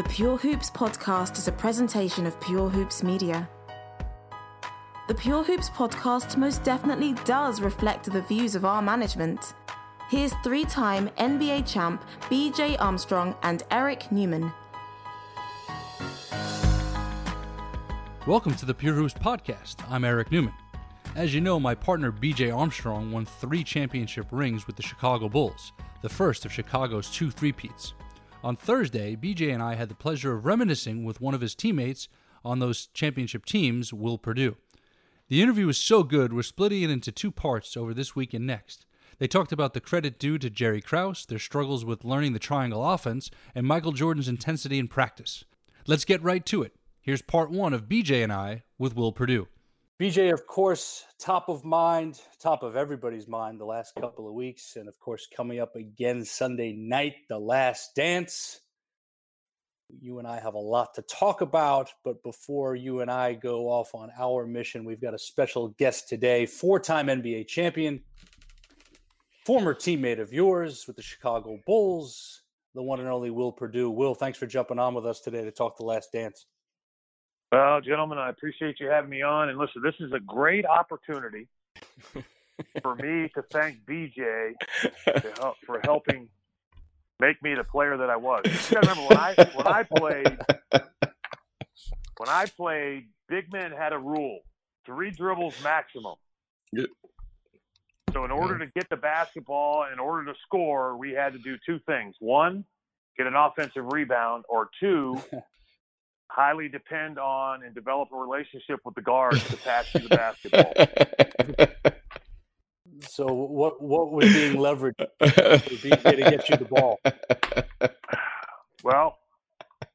The Pure Hoops podcast is a presentation of Pure Hoops Media. The Pure Hoops podcast most definitely does reflect the views of our management. Here's three time NBA champ BJ Armstrong and Eric Newman. Welcome to the Pure Hoops podcast. I'm Eric Newman. As you know, my partner BJ Armstrong won three championship rings with the Chicago Bulls, the first of Chicago's two three-peats. On Thursday, BJ and I had the pleasure of reminiscing with one of his teammates on those championship teams, Will Perdue. The interview was so good, we're splitting it into two parts over this week and next. They talked about the credit due to Jerry Krause, their struggles with learning the triangle offense, and Michael Jordan's intensity in practice. Let's get right to it. Here's part one of BJ and I with Will Perdue. BJ, of course, top of mind, top of everybody's mind the last couple of weeks. And of course, coming up again Sunday night, the last dance. You and I have a lot to talk about. But before you and I go off on our mission, we've got a special guest today, four time NBA champion, former teammate of yours with the Chicago Bulls, the one and only Will Perdue. Will, thanks for jumping on with us today to talk the last dance. Well, gentlemen, I appreciate you having me on. And listen, this is a great opportunity for me to thank BJ to help, for helping make me the player that I was. You gotta remember when I when I played when I played, big men had a rule: three dribbles maximum. So in order to get the basketball, in order to score, we had to do two things: one, get an offensive rebound, or two, highly depend on and develop a relationship with the guards to pass you the basketball. So, what what was being leveraged for BJ to get you the ball? Well,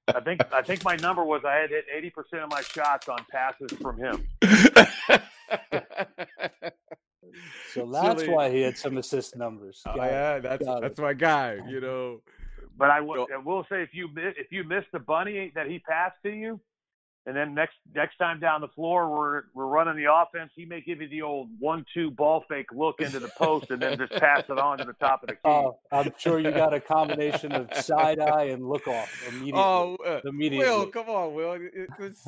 I think I think my number was I had hit eighty percent of my shots on passes from him. So that's Silly. why he had some assist numbers. Oh, Got it. yeah, that's Got that's it. my guy. You know, But I will, I will say if you mi- if you miss the bunny that he passed to you, and then next next time down the floor we're we're running the offense, he may give you the old one two ball fake look into the post and then just pass it on to the top of the key. Oh, I'm sure you got a combination of side eye and look off immediately. oh, uh, immediately. Will, come on, Will. It- it- it's-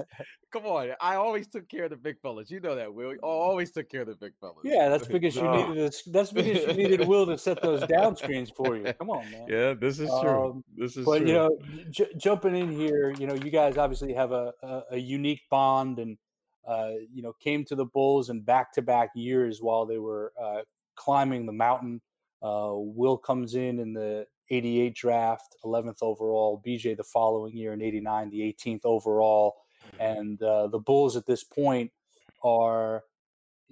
come on. I always took care of the big fellas. You know that, Will. I always took care of the big fellas. yeah, that's because you Oh. needed a, that's because you needed Will to set those down screens for you. Come on, man. Yeah, this is true. Um, this is but true. you know, j- jumping in here, you know, you guys obviously have a, a, a unique bond, and uh, you know, came to the Bulls in back-to-back years while they were uh, climbing the mountain. Uh, Will comes in in the '88 draft, 11th overall. BJ the following year in '89, the 18th overall, and uh, the Bulls at this point are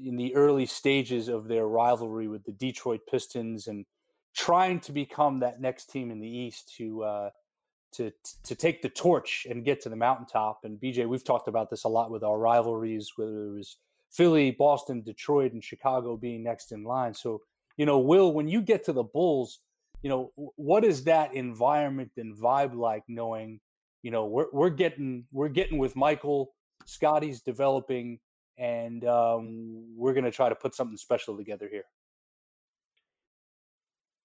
in the early stages of their rivalry with the Detroit Pistons and trying to become that next team in the East to uh, to to take the torch and get to the mountaintop. And BJ, we've talked about this a lot with our rivalries, whether it was Philly, Boston, Detroit, and Chicago being next in line. So, you know, Will, when you get to the Bulls, you know, what is that environment and vibe like? Knowing, you know, we're we're getting we're getting with Michael, Scottie's developing, and um, we're going to try to put something special together here.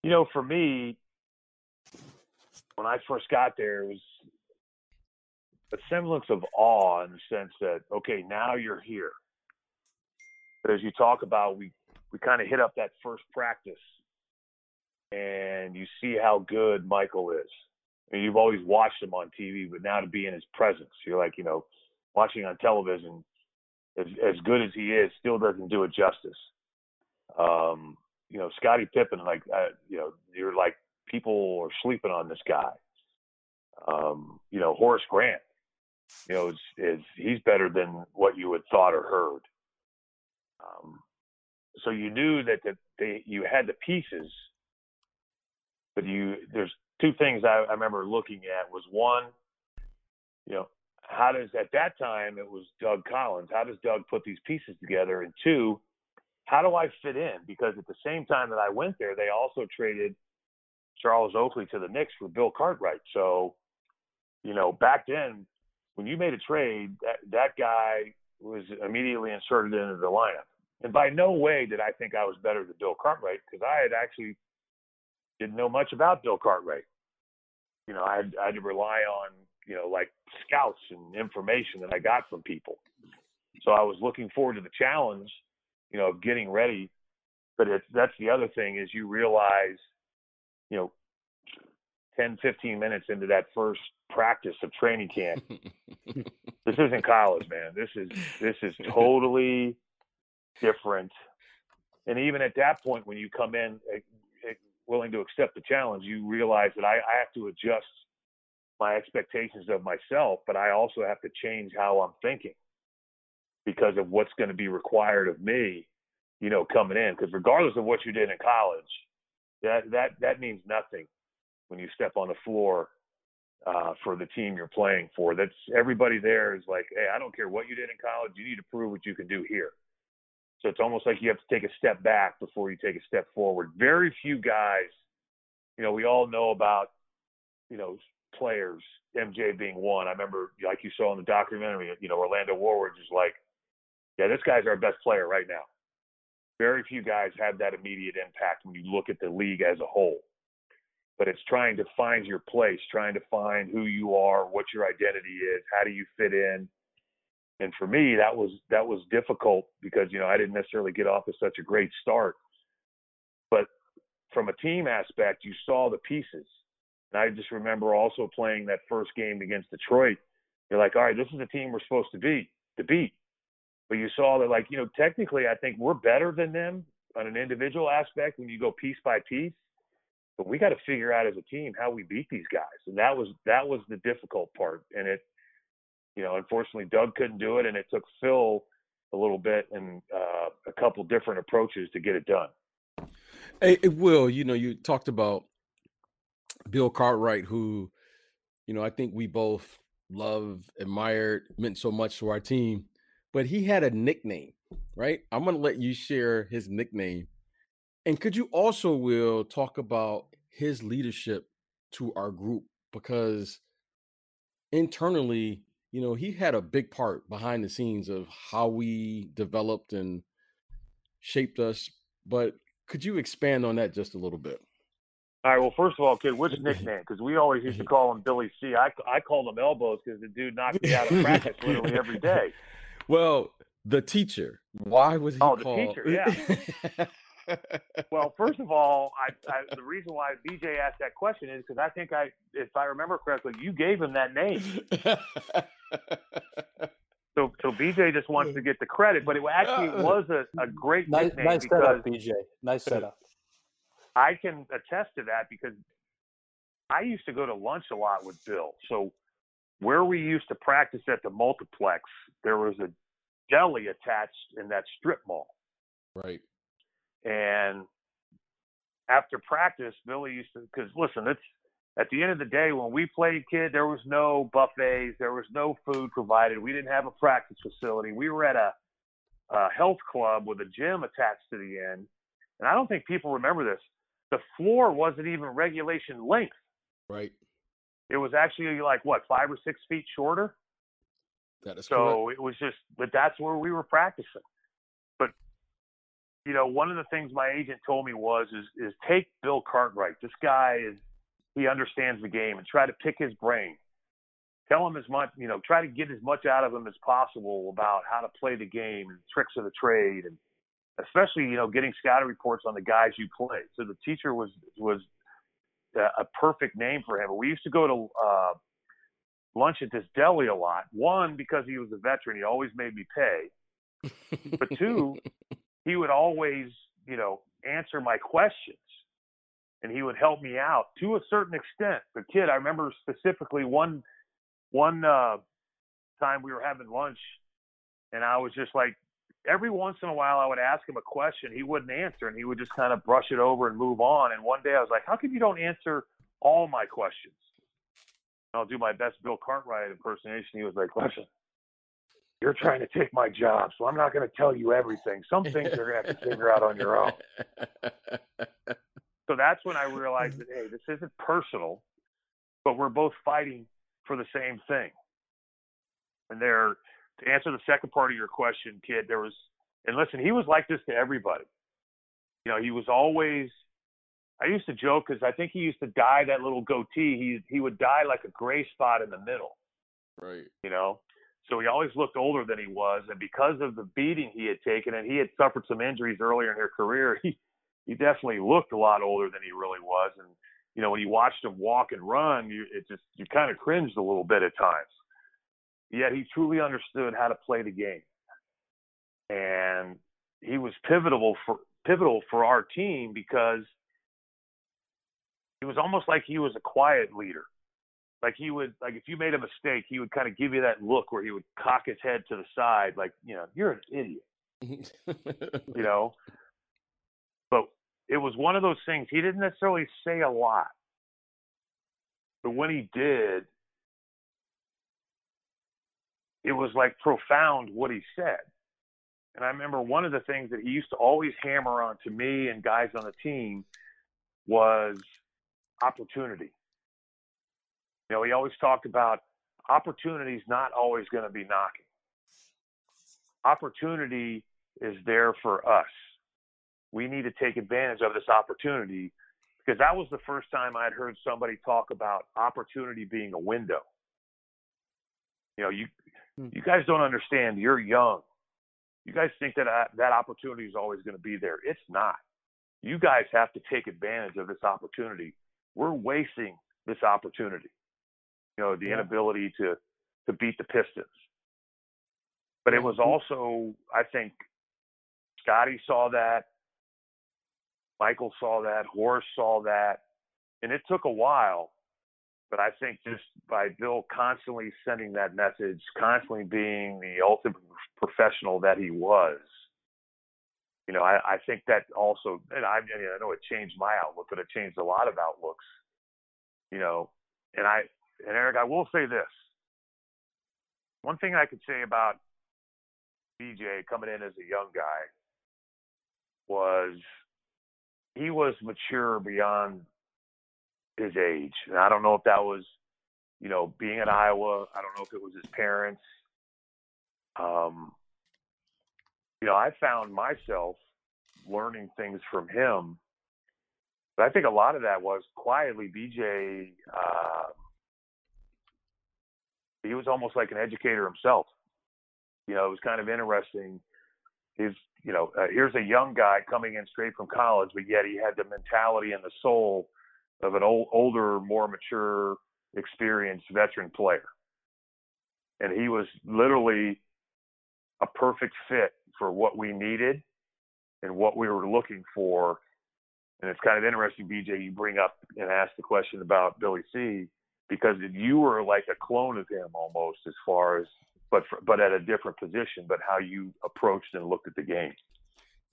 You know, for me, when I first got there, it was a semblance of awe in the sense that, okay, now you're here. But as you talk about, we, we kind of hit up that first practice and you see how good Michael is. Mean, you've always watched him on TV, but now to be in his presence, you're like, you know, watching on television, as, as good as he is, still doesn't do it justice. Um, you know, Scottie Pippen, like, uh, you know, you're like, people are sleeping on this guy. Um, you know, Horace Grant, you know, is, is he's better than what you had thought or heard. Um, so you knew that, that they, you had the pieces but you there's two things I, I remember looking at was one, you know, how does at that time it was Doug Collins. How does Doug put these pieces together? And two, how do I fit in? Because at the same time that I went there, they also traded Charles Oakley to the Knicks for Bill Cartwright. So, you know, back then when you made a trade, that that guy was immediately inserted into the lineup. And by no way did I think I was better than Bill Cartwright because I had actually didn't know much about Bill Cartwright. You know, I had, I had to rely on you know like scouts and information that I got from people. So I was looking forward to the challenge, you know, of getting ready. But it's that's the other thing is you realize, you know, 10, 15 minutes into that first practice of training camp, this isn't college, man. This is this is totally different. And even at that point, when you come in uh, uh, willing to accept the challenge, you realize that I, I have to adjust my expectations of myself, but I also have to change how I'm thinking because of what's going to be required of me, you know, coming in. Because regardless of what you did in college, that that that means nothing when you step on the floor uh, for the team you're playing for. That's everybody there is like, hey, I don't care what you did in college, you need to prove what you can do here. So it's almost like you have to take a step back before you take a step forward. Very few guys, you know, we all know about, you know, players, MJ being one. I remember, like you saw in the documentary, you know, Orlando Woolridge is like, yeah, this guy's our best player right now. Very few guys have that immediate impact when you look at the league as a whole. But it's trying to find your place, trying to find who you are, what your identity is, how do you fit in, and for me that was that was difficult because you know I didn't necessarily get off to such a great start. But from a team aspect you saw the pieces. And I just remember also playing that first game against Detroit. You're like all right this is the team we're supposed to be to beat. But you saw that like you know technically I think we're better than them on an individual aspect when you go piece by piece. But we got to figure out as a team how we beat these guys. And that was that was the difficult part. And it you know, unfortunately, Doug couldn't do it, and it took Phil a little bit and uh, a couple different approaches to get it done. Hey, Will, you know, you talked about Bill Cartwright, who, you know, I think we both love, admired, meant so much to our team, but he had a nickname, right? I'm going to let you share his nickname. And could you also, Will, talk about his leadership to our group? Because internally, you know, he had a big part behind the scenes of how we developed and shaped us. But could you expand on that just a little bit? All right. Well, first of all, kid, which nickname? Because we always used to call him Billy C. I I called him elbows because the dude knocked me out of practice literally every day. Well, the teacher. Why was he oh, called? the teacher? Yeah. Well, first of all, I, I, the reason why BJ asked that question is because I think I, if I remember correctly, you gave him that name. so, so BJ just wants to get the credit, but it actually uh, was a, a great nice, nickname nice because setup, BJ. Nice setup. I can attest to that because I used to go to lunch a lot with Bill. So where we used to practice at the multiplex, there was a deli attached in that strip mall. Right. And after practice, Billy used to, because listen, it's at the end of the day, when we played kid, there was no buffets, there was no food provided. We didn't have a practice facility. We were at a, a health club with a gym attached to the end. And I don't think people remember this. The floor wasn't even regulation length. Right. It was actually like what, five or six feet shorter? That is so correct. it was just, but that's where we were practicing you know, one of the things my agent told me was is is take Bill Cartwright. This guy is he understands the game and try to pick his brain. Tell him as much, you know, try to get as much out of him as possible about how to play the game and tricks of the trade and especially, you know, getting scouting reports on the guys you play. So the teacher was was a perfect name for him. We used to go to uh lunch at this deli a lot. One, because he was a veteran, he always made me pay. But two, he would always, you know, answer my questions and he would help me out to a certain extent. The kid, I remember specifically one one uh, time we were having lunch, and I was just like every once in a while I would ask him a question, he wouldn't answer, and he would just kind of brush it over and move on. And one day I was like, "How come you don't answer all my questions?" I'll do my best Bill Cartwright impersonation. He was like, "Listen, you're trying to take my job, so I'm not going to tell you everything. Some things you're going to have to figure out on your own." so that's when I realized mm-hmm. that hey, this isn't personal, but we're both fighting for the same thing. And there, to answer the second part of your question, kid, there was, and listen, he was like this to everybody. You know, he was always. I used to joke because I think he used to dye that little goatee. He he would dye like a gray spot in the middle. Right. You know, so he always looked older than he was, and because of the beating he had taken, and he had suffered some injuries earlier in his career, he he definitely looked a lot older than he really was. And you know, when you watched him walk and run, you it just you kind of cringed a little bit at times. Yet he truly understood how to play the game, and he was pivotal for pivotal for our team because it was almost like he was a quiet leader. Like he would like if you made a mistake, he would kind of give you that look where he would cock his head to the side, like you know, you're an idiot, you know. But it was one of those things. He didn't necessarily say a lot, but when he did, it was like profound what he said. And I remember one of the things that he used to always hammer on to me and guys on the team was opportunity. You know, he always talked about opportunity's not always going to be knocking. Opportunity is there for us. We need to take advantage of this opportunity because that was the first time I'd heard somebody talk about opportunity being a window. You know, you Hmm. you guys don't understand. You're young. You guys think that uh, that opportunity is always going to be there. It's not. You guys have to take advantage of this opportunity. We're wasting this opportunity. You know, the Yeah. inability to to beat the Pistons. But it was also, I think, Scottie saw that. Michael saw that. Horace saw that, and it took a while. But I think just by Bill constantly sending that message, constantly being the ultimate professional that he was, you know, I, I think that also, and I, I, I know it changed my outlook, but it changed a lot of outlooks, you know. And I, and Eric, I will say this. One thing I could say about BJ coming in as a young guy was he was mature beyond his age. And I don't know if that was, you know, being at Iowa. I don't know if it was his parents. Um, you know, I found myself learning things from him. But I think a lot of that was quietly BJ. Uh, he was almost like an educator himself. You know, it was kind of interesting. He's, you know, uh, here's a young guy coming in straight from college, but yet he had the mentality and the soul of an old, older, more mature, experienced veteran player. And he was literally a perfect fit for what we needed and what we were looking for. And it's kind of interesting, BJ, you bring up and ask the question about Billy C because you were like a clone of him almost as far as but for, but at a different position, but how you approached and looked at the game.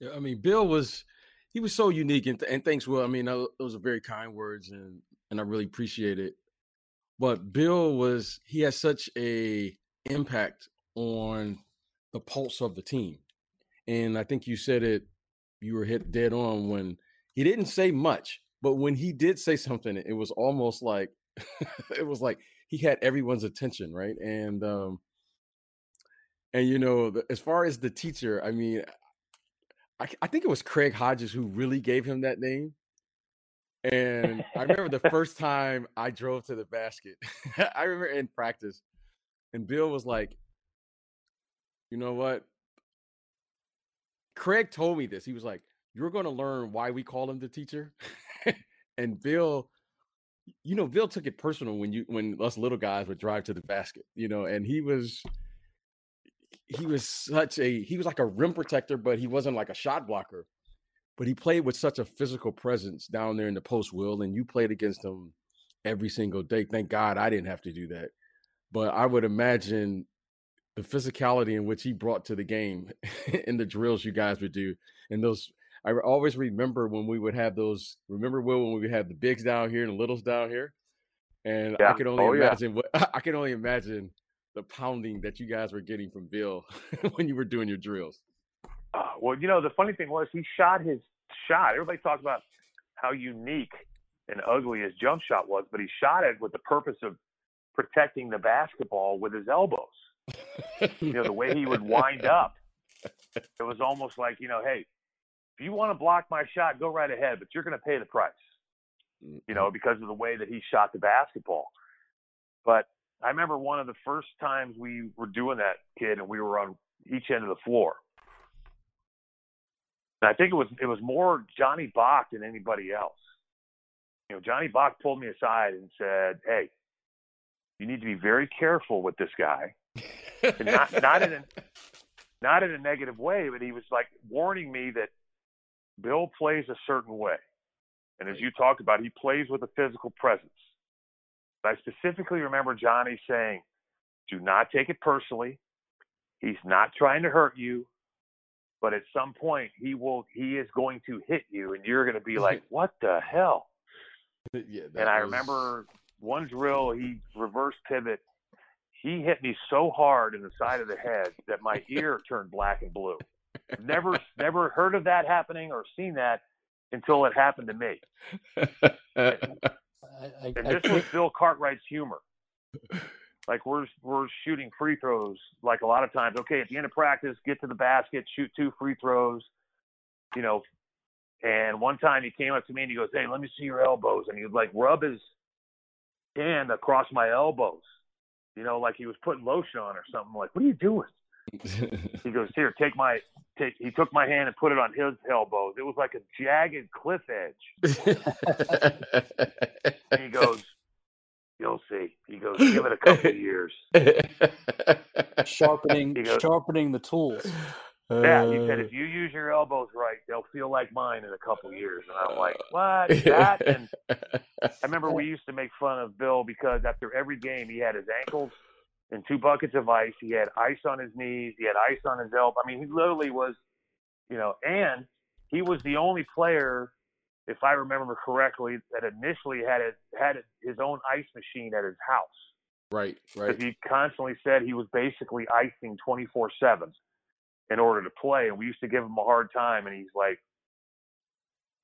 Yeah, I mean, Bill was he was so unique, and, and thanks, Will. I mean, those are very kind words, and and I really appreciate it. But Bill was he has such a impact on the pulse of the team, and I think you said it. You were hit dead on when he didn't say much, but when he did say something, it was almost like it was like he had everyone's attention, right? And um, and you know, as far as the teacher, I mean, I, I think it was Craig Hodges who really gave him that name. And I remember the first time I drove to the basket. I remember in practice, and Bill was like, "You know what?" Craig told me this. He was like, "You're going to learn why we call him the teacher." and Bill, you know, Bill took it personal when you when us little guys would drive to the basket. You know, and he was he was such a he was like a rim protector, but he wasn't like a shot blocker. But he played with such a physical presence down there in the post, Will, and you played against him every single day. Thank God I didn't have to do that. But I would imagine the physicality in which he brought to the game in the drills you guys would do and those I always remember when we would have those. Remember, Will, when we would have the bigs down here and the littles down here, and yeah. I can only oh, imagine yeah. what I can only imagine the pounding that you guys were getting from Bill when you were doing your drills. Uh, well, you know, the funny thing was he shot his shot. Everybody talks about how unique and ugly his jump shot was, but he shot it with the purpose of protecting the basketball with his elbows. you know, the way he would wind up, it was almost like, you know, hey, if you want to block my shot, go right ahead, but you're going to pay the price, you know, mm-hmm. because of the way that he shot the basketball. But I remember one of the first times we were doing that, kid, and we were on each end of the floor. And I think it was it was more Johnny Bach than anybody else. You know, Johnny Bach pulled me aside and said, "Hey, you need to be very careful with this guy, and not not in a not in a negative way, but he was like warning me that Bill plays a certain way. And as you talked about, he plays with a physical presence. I specifically remember Johnny saying, do not take it personally. He's not trying to hurt you, but at some point he will he is going to hit you and you're going to be like, "What the hell?" Yeah, and I was... remember one drill, he reverse pivot. He hit me so hard in the side of the head that my ear turned black and blue never never heard of that happening or seen that until it happened to me. and, I, and this was Bill Cartwright's humor. Like we're we're shooting free throws like a lot of times. Okay, at the end of practice, get to the basket, shoot two free throws. You know, and one time he came up to me and he goes, "Hey, let me see your elbows," and he would like rub his hand across my elbows. You know, like he was putting lotion on or something. Like, what are you doing? he goes, "Here, take my take." He took my hand and put it on his elbows. It was like a jagged cliff edge. he goes, "You'll see." He goes, "Give it a couple of years." Sharpening, goes, sharpening the tools. Yeah, he said, uh, if you use your elbows right, they'll feel like mine in a couple years. And I'm like, uh, what? That? And I remember we used to make fun of Bill because after every game, he had his ankles in two buckets of ice. He had ice on his knees. He had ice on his elbow. I mean, he literally was, you know, and he was the only player, if I remember correctly, that initially had it, had his own ice machine at his house. Right, right. Because he constantly said he was basically icing 24 7 in order to play. And we used to give him a hard time. And he's like,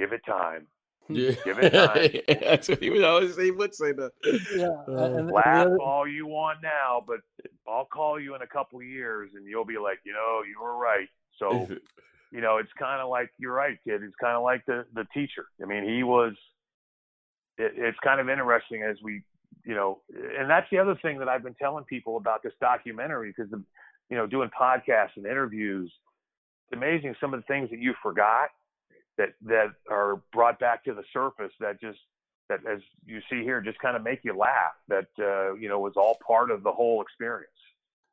give it time. Yeah. Give it time. That's what he would always say. He would say that. Yeah. Uh, Laugh all you want now, but I'll call you in a couple years and you'll be like, you know, you were right. So, you know, it's kind of like, you're right, kid. It's kind of like the, the teacher. I mean, he was, it, it's kind of interesting as we, you know, and that's the other thing that I've been telling people about this documentary because, you know, doing podcasts and interviews, it's amazing some of the things that you forgot that that are brought back to the surface that just that as you see here just kind of make you laugh that uh, you know was all part of the whole experience.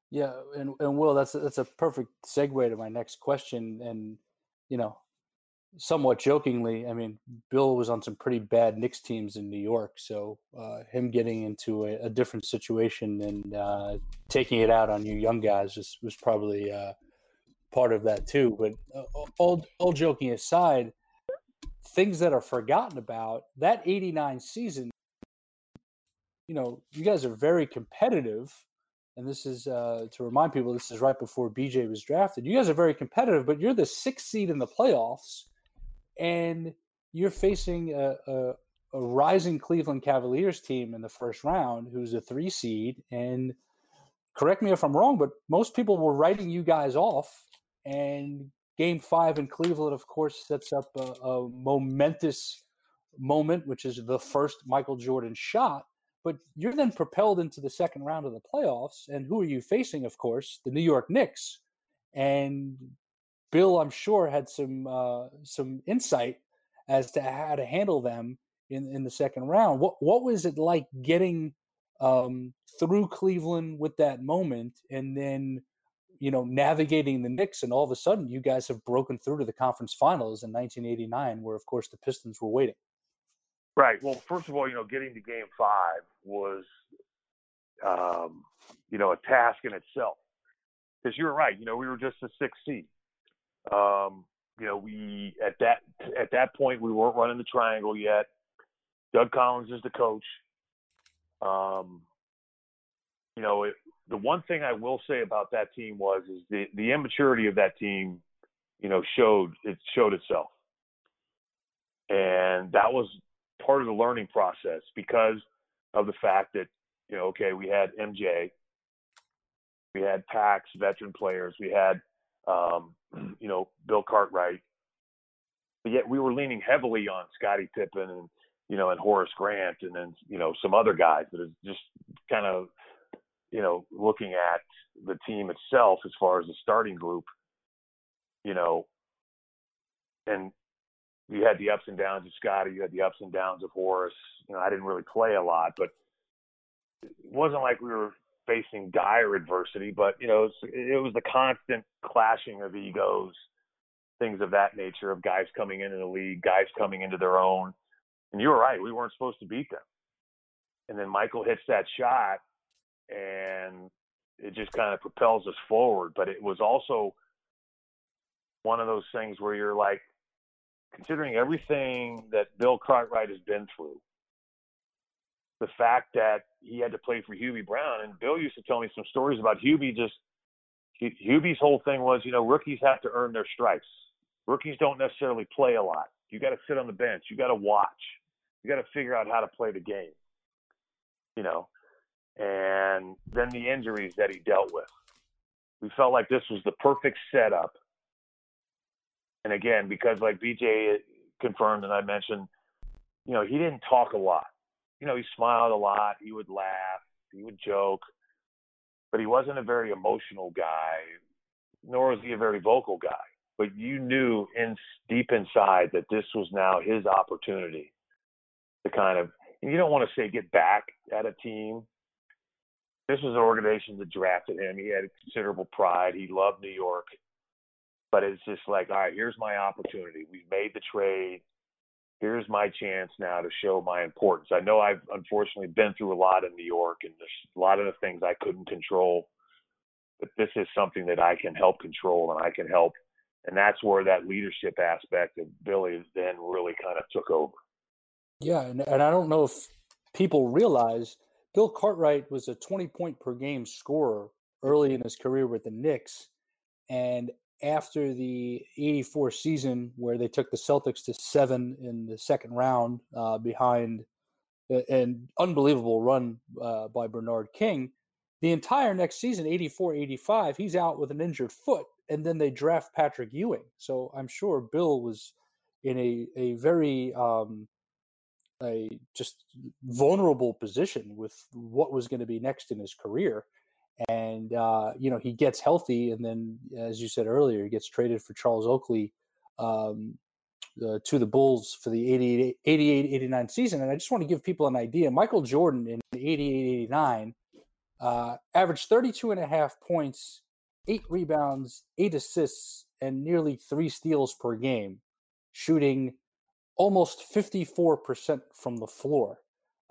Yeah and, and will that's that's a perfect segue to my next question and you know somewhat jokingly i mean bill was on some pretty bad Knicks teams in new york so uh, him getting into a, a different situation and uh, taking it out on you young guys was, was probably uh, part of that too. But uh, all all joking aside, things that are forgotten about that '89 season. You know, you guys are very competitive, and this is uh, to remind people. This is right before BJ was drafted. You guys are very competitive, but you're the sixth seed in the playoffs, and you're facing a, a, a rising Cleveland Cavaliers team in the first round, who's a three seed, and correct me if I'm wrong, but most people were writing you guys off and game five in Cleveland, of course, sets up a, a momentous moment, which is the first Michael Jordan shot. But you're then propelled into the second round of the playoffs. And who are you facing, of course? The New York Knicks. And Bill, I'm sure, had some uh, some insight as to how to handle them in, in the second round. What what was it like getting um, through Cleveland with that moment, and then you know, navigating the Knicks, and all of a sudden you guys have broken through to the conference finals in 1989, where of course the Pistons were waiting. Right. Well, first of all, you know, getting to Game Five was, um, you know, a task in itself. because you were right. You know, we were just a six seed. Um, you know, we at that at that point we weren't running the triangle yet. Doug Collins is the coach. Um, you know, it, the one thing I will say about that team was is the the immaturity of that team. You know, showed it showed itself, and that was part of the learning process because of the fact that you know, okay, we had MJ, we had Pax, veteran players, we had um, you know Bill Cartwright, but yet we were leaning heavily on Scottie Pippen and you know and Horace Grant and then you know some other guys that is just kind of you know looking at the team itself as far as the starting group, you know, and you had the ups and downs of Scottie, you had the ups and downs of Horace. You know, I didn't really play a lot, but it wasn't like we were facing dire adversity, but you know, it was, it was the constant clashing of egos, things of that nature, of guys coming into the league, guys coming into their own. And you were right, we weren't supposed to beat them. And then Michael hits that shot, and it just kind of propels us forward. But it was also one of those things where you're like, considering everything that Bill Cartwright has been through, the fact that he had to play for Hubie Brown. And Bill used to tell me some stories about Hubie. Just Hubie's whole thing was, you know, rookies have to earn their stripes. Rookies don't necessarily play a lot. You got to sit on the bench. You got to watch. You got to figure out how to play the game. You know, and then the injuries that he dealt with. We felt like this was the perfect setup. And again, because like BJ confirmed and I mentioned, you know, he didn't talk a lot you know, he smiled a lot. He would laugh. He would joke, but he wasn't a very emotional guy, nor was he a very vocal guy. But you knew in deep inside that this was now his opportunity to kind of. you don't want to say get back at a team. This was an organization that drafted him. He had considerable pride. He loved New York. But it's just like, all right, here's my opportunity. We've made the trade here's my chance now to show my importance. I know I've unfortunately been through a lot in New York and there's a lot of the things I couldn't control, but this is something that I can help control and I can help. And that's where that leadership aspect of Billy then really kind of took over. Yeah. And, and I don't know if people realize Bill Cartwright was a 20 point per game scorer early in his career with the Knicks. And after the 84 season where they took the Celtics to seven in the second round uh, behind an unbelievable run uh, by Bernard King. The entire next season, 84 85, he's out with an injured foot. And then they draft Patrick Ewing. So I'm sure Bill was in a, a very um, a just vulnerable position with what was going to be next in his career and uh, you know he gets healthy, and then as you said earlier, he gets traded for Charles Oakley um, uh, to the Bulls for the 88, 89 season. And I just want to give people an idea. Michael Jordan in 88 89 uh, averaged 32 and a half points, eight rebounds, eight assists, and nearly three steals per game, shooting almost 54% from the floor.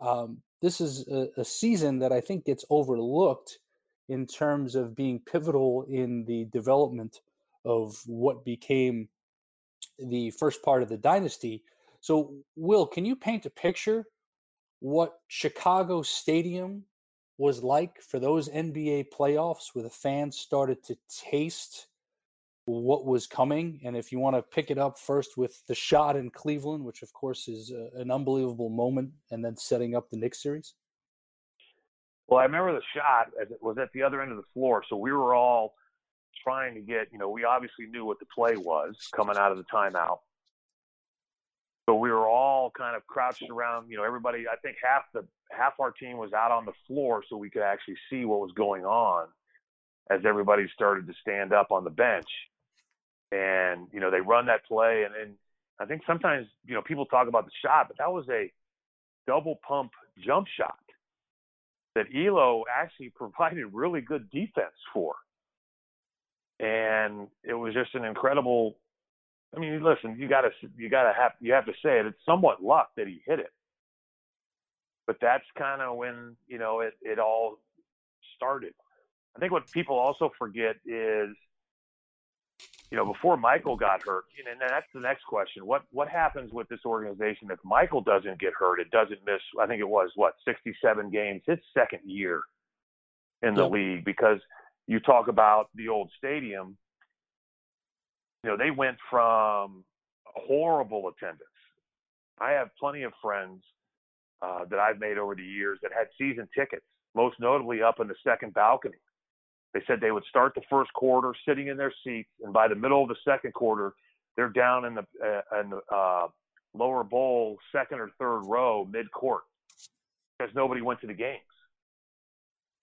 Um, this is a, a, season that I think gets overlooked in terms of being pivotal in the development of what became the first part of the dynasty. So, Will, can you paint a picture what Chicago Stadium was like for those NBA playoffs where the fans started to taste what was coming? And if you want to pick it up first with the shot in Cleveland, which of course is a, an unbelievable moment, and then setting up the Knicks series? Well, I remember the shot as it was at the other end of the floor, so we were all trying to get, you know, we obviously knew what the play was coming out of the timeout. So we were all kind of crouched around, you know, everybody I think half the half our team was out on the floor so we could actually see what was going on as everybody started to stand up on the bench. And, you know, they run that play and then I think sometimes, you know, people talk about the shot, but that was a double pump jump shot that Ehlo actually provided really good defense for. And it was just an incredible. I mean, listen, you got to you got to have you have to say it. It's somewhat luck that he hit it, but that's kind of when you know it it all started. I think what people also forget is, you know, before Michael got hurt, and that's the next question. What what happens with this organization if Michael doesn't get hurt? It doesn't miss. I think it was what 67 games. His second year in the yep. league because you talk about the old stadium. You know, they went from horrible attendance. I have plenty of friends uh, that I've made over the years that had season tickets, most notably up in the second balcony. They said they would start the first quarter sitting in their seats, and by the middle of the second quarter, they're down in the uh, in the uh, lower bowl, second or third row, mid court, because nobody went to the games.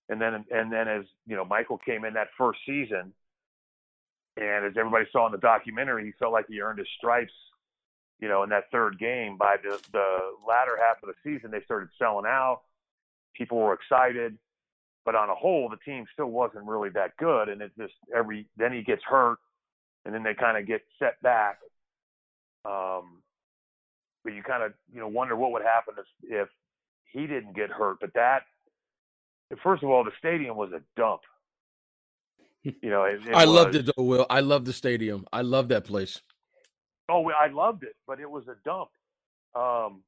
And then and then as you know, Michael came in that first season, and as everybody saw in the documentary, he felt like he earned his stripes. You know, in that third game, by the the latter half of the season, they started selling out. People were excited but on a whole, the team still wasn't really that good. And it just every then he gets hurt, and then they kind of get set back. Um, but you kind of you know wonder what would happen if, if he didn't get hurt. But that, first of all, the stadium was a dump. You know, it, it I was, loved it though, Will. I love the stadium. I love that place. Oh, I loved it, but it was a dump. Um,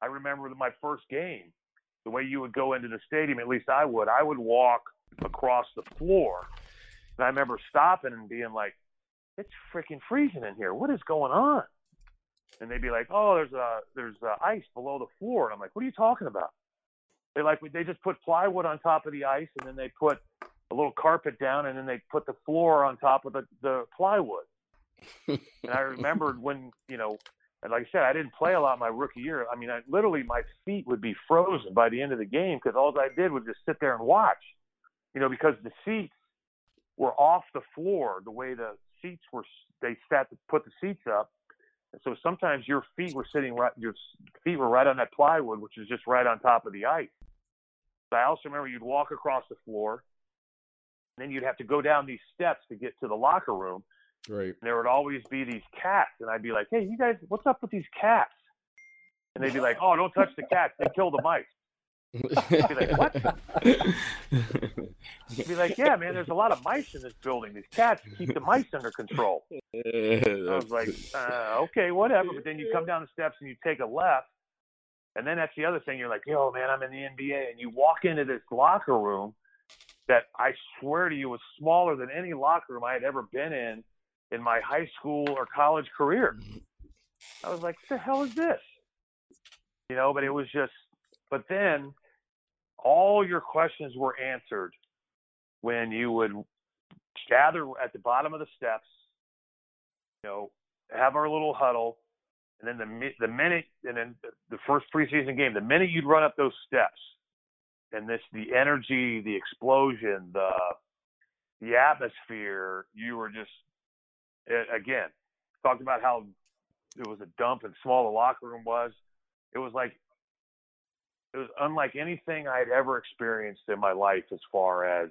I remember my first game the way you would go into the stadium, at least I would, I would walk across the floor. And I remember stopping and being like, it's freaking freezing in here. What is going on? And they'd be like, oh, there's a there's a ice below the floor. And I'm like, what are you talking about? They like they just put plywood on top of the ice, and then they put a little carpet down, and then they put the floor on top of the the plywood. and I remembered when you know and like I said, I didn't play a lot my rookie year. I mean, I literally my feet would be frozen by the end of the game because all I did was just sit there and watch. You know, because the seats were off the floor the way the seats were. They sat to put the seats up, and so sometimes your feet were sitting right. Your feet were right on that plywood, which is just right on top of the ice. But I also remember you'd walk across the floor, and then you'd have to go down these steps to get to the locker room Right. And there would always be these cats, and I'd be like, "Hey, you guys, what's up with these cats?" And they'd be like, "Oh, don't touch the cats; they kill the mice." I'd be like, "What?" I'd be like, "Yeah, man, there's a lot of mice in this building. These cats keep the mice under control." I was like, uh, "Okay, whatever." But then you come down the steps and you take a left, and then that's the other thing. You're like, "Yo, man, I'm in the NBA," and you walk into this locker room that I swear to you was smaller than any locker room I had ever been in in my high school or college career. I was like, what the hell is this? You know, but it was just, but then all your questions were answered when you would gather at the bottom of the steps, you know, have our little huddle, and then the the minute, and then the first preseason game, the minute you'd run up those steps, and this the energy, the explosion, the the atmosphere, you were just it, again, talked about how it was a dump and small the locker room was. It was like it was unlike anything I had ever experienced in my life as far as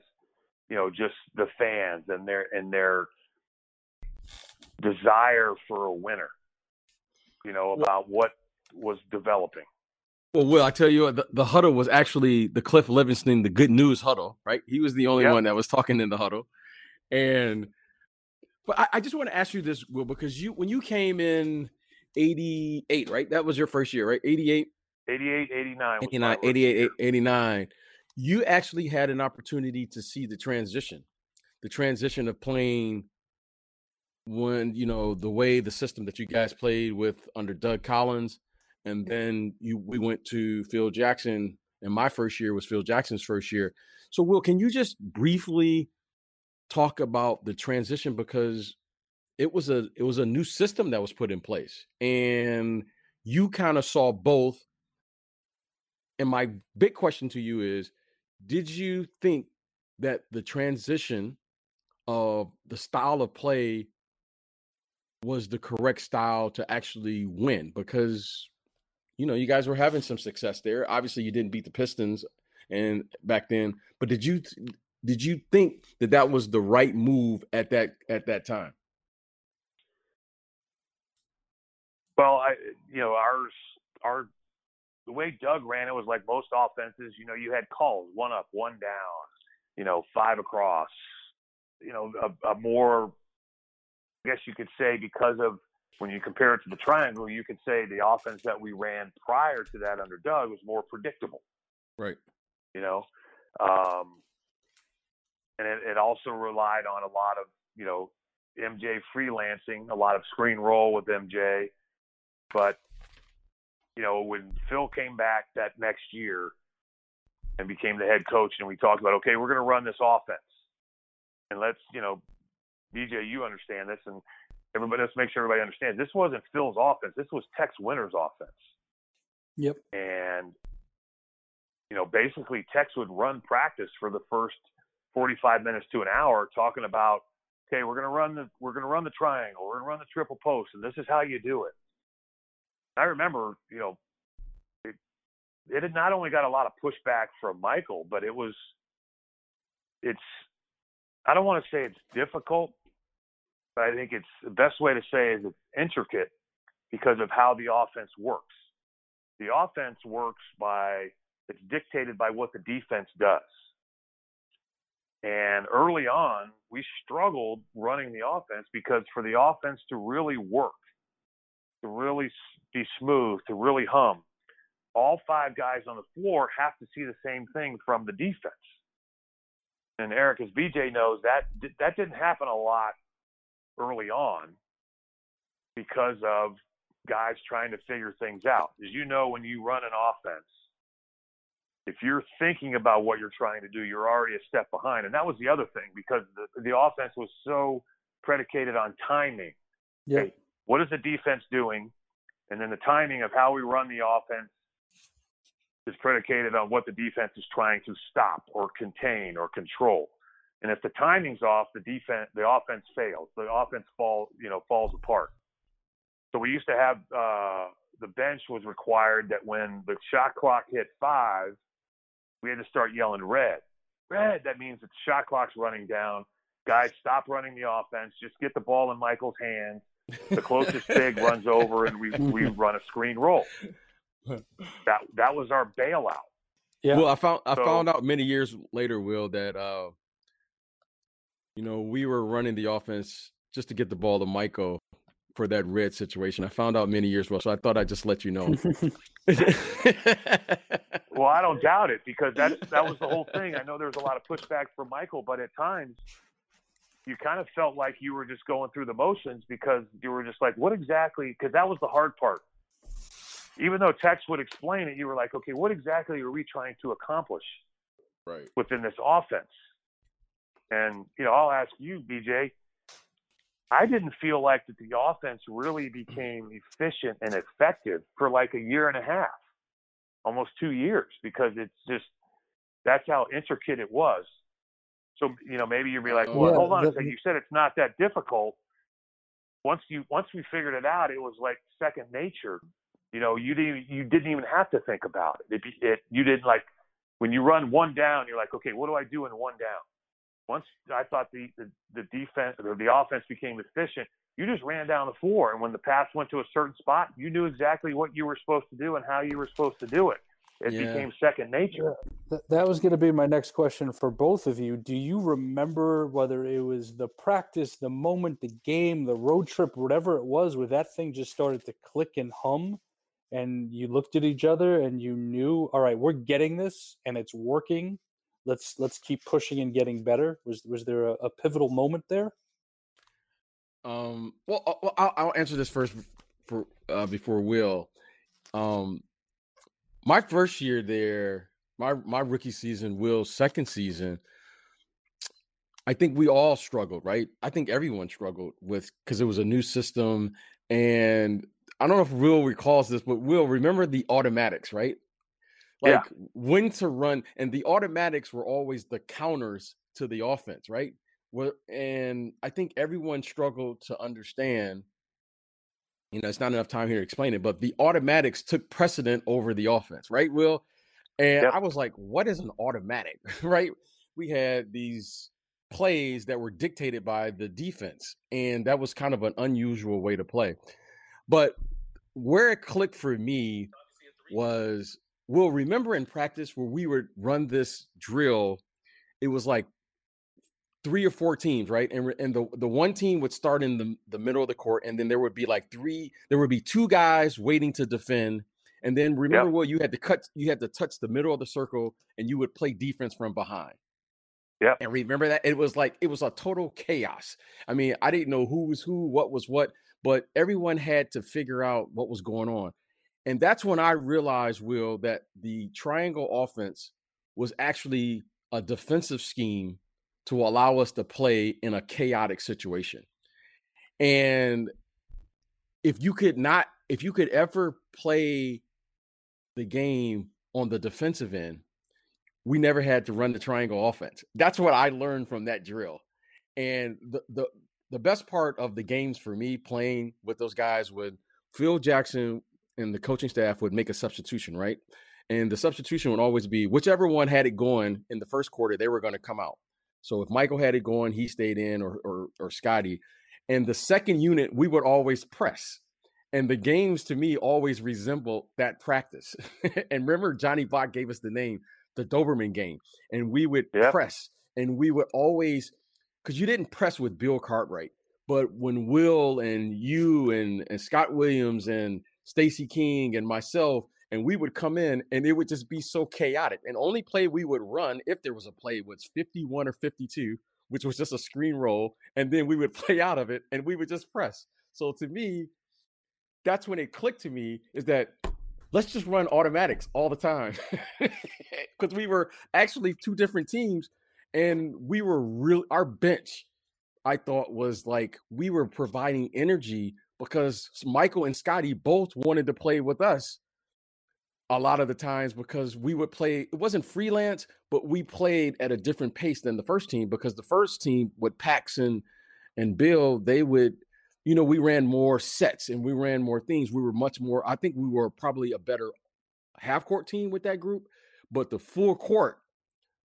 you know just the fans and their and their desire for a winner. You know about what was developing. Well, Will, I tell you, the, the, huddle was actually the Cliff Levingston the good news huddle, right? He was the only yep. one that was talking in the huddle, and but I, I just want to ask you this, Will, because you when you came in 88, right? That was your first year, right? 88? 88, 89. 89, 88, 89. You actually had an opportunity to see the transition, the transition of playing when, you know, the way the system that you guys played with under Doug Collins. And then you we went to Phil Jackson, and my first year was Phil Jackson's first year. So, Will, can you just briefly talk about the transition because it was a it was a new system that was put in place and you kind of saw both. And my big question to you is did you think that the transition of the style of play was the correct style to actually win? Because you know you guys were having some success there. Obviously you didn't beat the pistons and back then but did you did you think that that was the right move at that at that time? Well, I you know ours our the way Doug ran it was like most offenses. You know, you had calls one up, one down. you know, five across, you know, a, a more, I guess you could say, because of when you compare it to the triangle, you could say the offense that we ran prior to that under Doug was more predictable. Right. You know, um, and it, it also relied on a lot of, you know, MJ freelancing, a lot of screen roll with MJ. But, you know, when Phil came back that next year and became the head coach, and we talked about, okay, we're going to run this offense. And let's, you know, BJ, you understand this, and everybody, let's make sure everybody understands. This wasn't Phil's offense. This was Tex Winter's offense. Yep. And, you know, basically Tex would run practice for the first 45 minutes to an hour talking about – okay, we're gonna run the we're gonna run the triangle, we're gonna run the triple post, and this is how you do it. I remember, you know, it, it had not only got a lot of pushback from Michael, but it was it's I don't want to say it's difficult, but I think it's the best way to say is it's intricate because of how the offense works. The offense works by it's dictated by what the defense does. And early on, we struggled running the offense because for the offense to really work, to really be smooth, to really hum, all five guys on the floor have to see the same thing from the defense. And Eric, as BJ knows, that that didn't happen a lot early on because of guys trying to figure things out. As you know, when you run an offense, if you're thinking about what you're trying to do, you're already a step behind. And that was the other thing because the, the offense was so predicated on timing. Yeah. What is the defense doing? And then the timing of how we run the offense is predicated on what the defense is trying to stop or contain or control. And if the timing's off, the defense, the offense fails. The offense fall, you know, falls apart. So we used to have uh, the bench was required that when the shot clock hit five, we had to start yelling red. Red, that means that the shot clock's running down. Guys, stop running the offense. Just get the ball in Michael's hands. The closest big runs over, and we we run a screen roll. That that was our bailout. Yeah. Well, I found I so, found out many years later, Will, that uh, you know we were running the offense just to get the ball to Michael for that red situation. I found out many years ago, so I thought I'd just let you know. well, I don't doubt it because that that was the whole thing. I know there was a lot of pushback from Michael, but at times you kind of felt like you were just going through the motions because you were just like, what exactly? Because that was the hard part. Even though Tex would explain it, you were like, okay, what exactly are we trying to accomplish right. within this offense? And you know, I'll ask you, BJ. I didn't feel like that the offense really became efficient and effective for like a year and a half almost two years because it's just that's how intricate it was. So you know maybe you'd be like, well, yeah, hold on a second. You said it's not that difficult. Once you once we figured it out, it was like second nature. You know, you didn't you didn't even have to think about it. It, it you didn't like when you run one down. You're like, okay, what do I do in one down? Once I thought the the, the defense or the offense became efficient, you just ran down the floor. And when the pass went to a certain spot, you knew exactly what you were supposed to do and how you were supposed to do it. It yeah. became second nature. Yeah. That was going to be my next question for both of you. Do you remember whether it was the practice, the moment, the game, the road trip, whatever it was, where that thing just started to click and hum? And you looked at each other and you knew, all right, we're getting this and it's working. Let's let's keep pushing and getting better. Was was there a, a pivotal moment there? Um, well, uh, I'll, I'll, answer this first for uh, before Will. Um, my first year there, my my rookie season, Will's second season. I think we all struggled, right? I think everyone struggled with because it was a new system, and I don't know if Will recalls this, but Will remember the automatics, right? Like yeah. when to run, and the automatics were always the counters to the offense, right? and I think everyone struggled to understand. You know, it's not enough time here to explain it, but the automatics took precedent over the offense, right, Will? And yep. I was like, what is an automatic, right? We had these plays that were dictated by the defense, and that was kind of an unusual way to play. But where it clicked for me was, we'll remember in practice where we would run this drill it was like three or four teams, right? And and the the one team would start in the the middle of the court, and then there would be like three. There would be two guys waiting to defend, and then remember yep. what you had to cut. You had to touch the middle of the circle, and you would play defense from behind. Yeah. And remember that it was like it was a total chaos. I mean, I didn't know who was who, what was what, but everyone had to figure out what was going on. And that's when I realized, Will, that the triangle offense was actually a defensive scheme to allow us to play in a chaotic situation. And if you could not, if you could ever play the game on the defensive end, we never had to run the triangle offense. That's what I learned from that drill. And the the the best part of the games for me playing with those guys would Phil Jackson and the coaching staff would make a substitution, right? And the substitution would always be whichever one had it going in the first quarter, they were going to come out. So if Michael had it going, he stayed in, or or, or Scottie. And the second unit, we would always press. And the games to me always resemble that practice. and remember, Johnny Bach gave us the name, the Doberman game. And we would press and we would always, because you didn't press with Bill Cartwright, but when Will and you and, and Scott Williams and Stacy King and myself, and we would come in and it would just be so chaotic. And only play we would run if there was a play was 51 or 52, which was just a screen roll, and then we would play out of it and we would just press. So to me, that's when it clicked to me is that let's just run automatics all the time. Because we were actually two different teams and we were real our bench, I thought was like we were providing energy because Michael and Scottie both wanted to play with us a lot of the times because we would play it wasn't freelance but we played at a different pace than the first team because the first team with paxson and bill they would you know we ran more sets and we ran more things. We were much more i think we were probably a better half court team with that group but the full court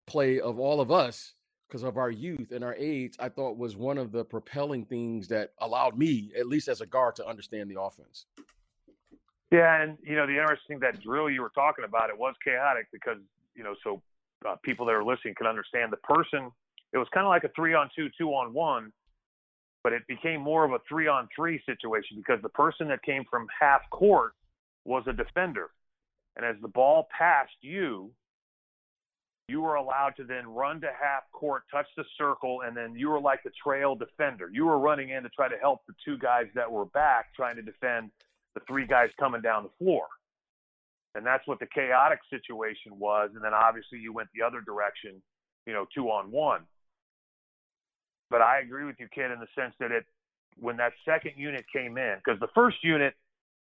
play of all of us because of our youth and our age i thought was one of the propelling things that allowed me at least as a guard to understand the offense yeah, and you know the interesting that drill you were talking about it was chaotic because you know so uh, people that are listening can understand the person. It was kind of like a three on two, two on one, but it became more of a three on three situation because the person that came from half court was a defender, and as the ball passed you, you were allowed to then run to half court, touch the circle, and then you were like the trail defender. You were running in to try to help the two guys that were back trying to defend the three guys coming down the floor. And that's what the chaotic situation was. And then obviously you went the other direction, you know, two on one. But I agree with you, kid, in the sense that it, when that second unit came in, because the first unit,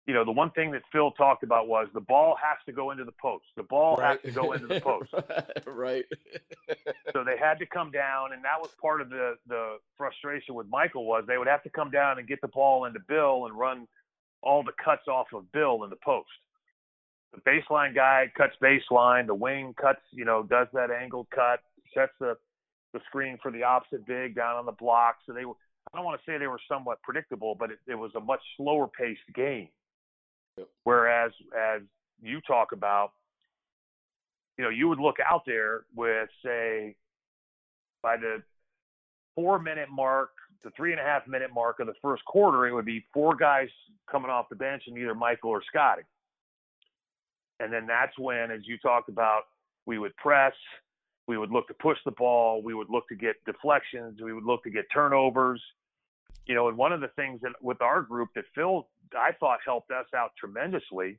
you know, the one thing that Phil talked about was the ball has to go into the post. The ball right. has to go into the post. right. so they had to come down, and that was part of the the frustration with Michael was they would have to come down and get the ball into Bill and run all the cuts off of Bill in the post. The baseline guy cuts baseline. The wing cuts, you know, does that angled cut, sets the the screen for the opposite big down on the block. So they were, I don't want to say they were somewhat predictable, but it, it was a much slower paced game. Yep. Whereas, as you talk about, you know, you would look out there with, say, by the four minute mark the three and a half minute mark of the first quarter, it would be four guys coming off the bench and either Michael or Scottie. And then that's when, as you talked about, we would press, we would look to push the ball, we would look to get deflections, we would look to get turnovers. You know, and one of the things that with our group that Phil I thought helped us out tremendously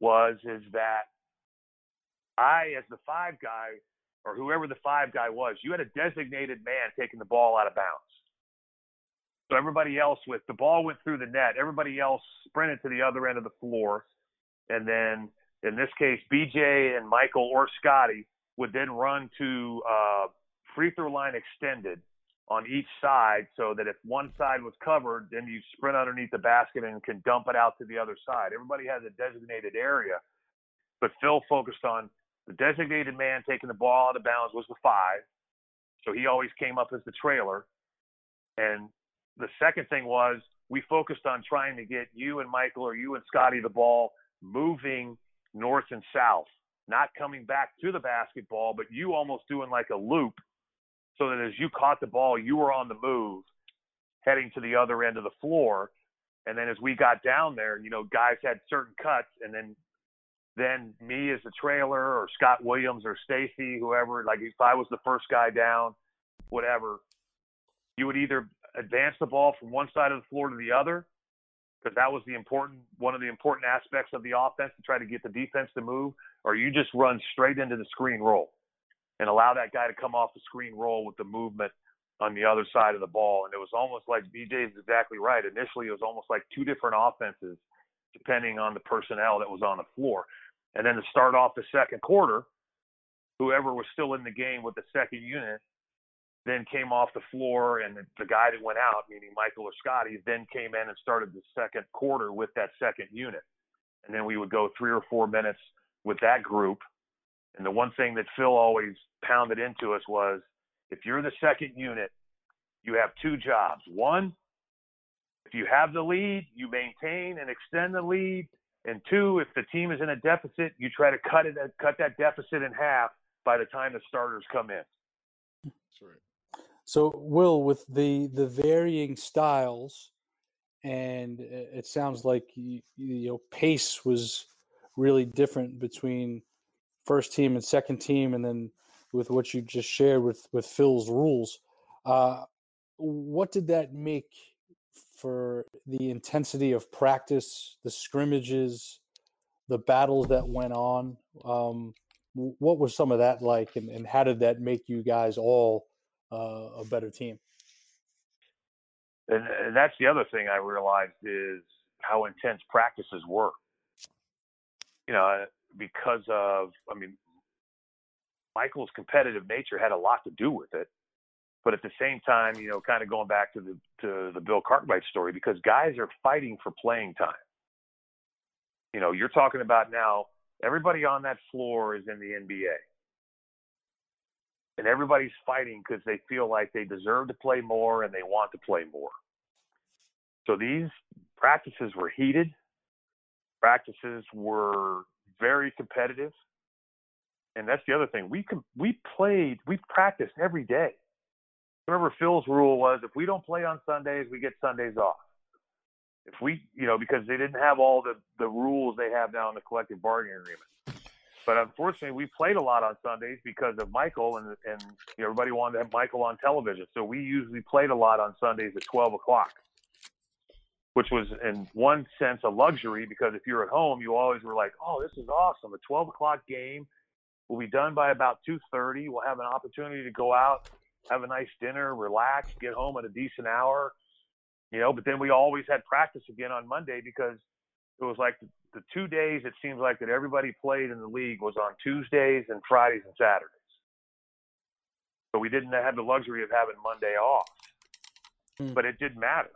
was is that I, as the five guy, or whoever the five guy was, you had a designated man taking the ball out of bounds. So everybody else with the ball went through the net. Everybody else sprinted to the other end of the floor. And then in this case, BJ and Michael or Scottie would then run to uh, free throw line extended on each side so that if one side was covered, then you sprint underneath the basket and can dump it out to the other side. Everybody has a designated area, but Phil focused on the designated man taking the ball out of bounds was the five. So he always came up as the trailer. And the second thing was we focused on trying to get you and Michael or you and Scottie the ball moving north and south, not coming back to the basketball, but you almost doing like a loop so that as you caught the ball, you were on the move heading to the other end of the floor. And then as we got down there, you know, guys had certain cuts and then then me as the trailer or Scott Williams or Stacy, whoever, like if I was the first guy down, whatever, you would either advance the ball from one side of the floor to the other, because that was the important one of the important aspects of the offense to try to get the defense to move, or you just run straight into the screen roll and allow that guy to come off the screen roll with the movement on the other side of the ball. And it was almost like BJ is exactly right. Initially, it was almost like two different offenses depending on the personnel that was on the floor. And then to start off the second quarter, whoever was still in the game with the second unit then came off the floor, and the, the guy that went out, meaning Michael or Scottie, then came in and started the second quarter with that second unit. And then we would go three or four minutes with that group. And the one thing that Phil always pounded into us was if you're the second unit, you have two jobs. One, if you have the lead, you maintain and extend the lead. And two, if the team is in a deficit, you try to cut it cut that deficit in half by the time the starters come in. That's right. So, Will, with the the varying styles, and it sounds like you, you know pace was really different between first team and second team, and then with what you just shared with with Phil's rules. Uh, what did that make for the intensity of practice, the scrimmages, the battles that went on? Um, what was some of that like, and, and how did that make you guys all uh, a better team? And, that's the other thing I realized is how intense practices were. You know, because of, I mean, Michael's competitive nature had a lot to do with it. But at the same time, you know, kind of going back to the to the Bill Cartwright story, because guys are fighting for playing time. You know, you're talking about now everybody on that floor is in the NBA. And everybody's fighting because they feel like they deserve to play more and they want to play more. So these practices were heated. Practices were very competitive and that's the other thing. We com- we played, we practiced every day. Remember, Phil's rule was if we don't play on Sundays, we get Sundays off. If we, you know, because they didn't have all the the rules they have now in the collective bargaining agreement. But unfortunately, we played a lot on Sundays because of Michael, and and everybody wanted to have Michael on television. So we usually played a lot on Sundays at 12 o'clock, which was in one sense a luxury because if you're at home, you always were like, "Oh, this is awesome! A 12 o'clock game." We'll be done by about 2:30. We'll have an opportunity to go out, have a nice dinner, relax, get home at a decent hour, you know. But then we always had practice again on Monday because it was like the, the two days it seems like that everybody played in the league was on Tuesdays and Fridays and Saturdays. So we didn't have the luxury of having Monday off. Mm. But it didn't matter.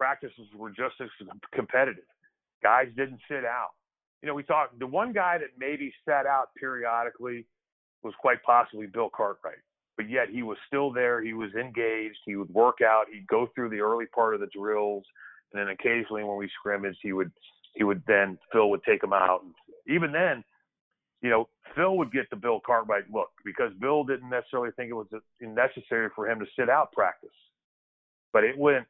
Practices were just as competitive. Guys didn't sit out you know, we talked. The one guy that maybe sat out periodically was quite possibly Bill Cartwright, but yet he was still there. He was engaged. He would work out. He'd go through the early part of the drills, and then occasionally when we scrimmaged, he would he would then Phil would take him out. And Even then, you know, Phil would get the Bill Cartwright look because Bill didn't necessarily think it was necessary for him to sit out practice, but it went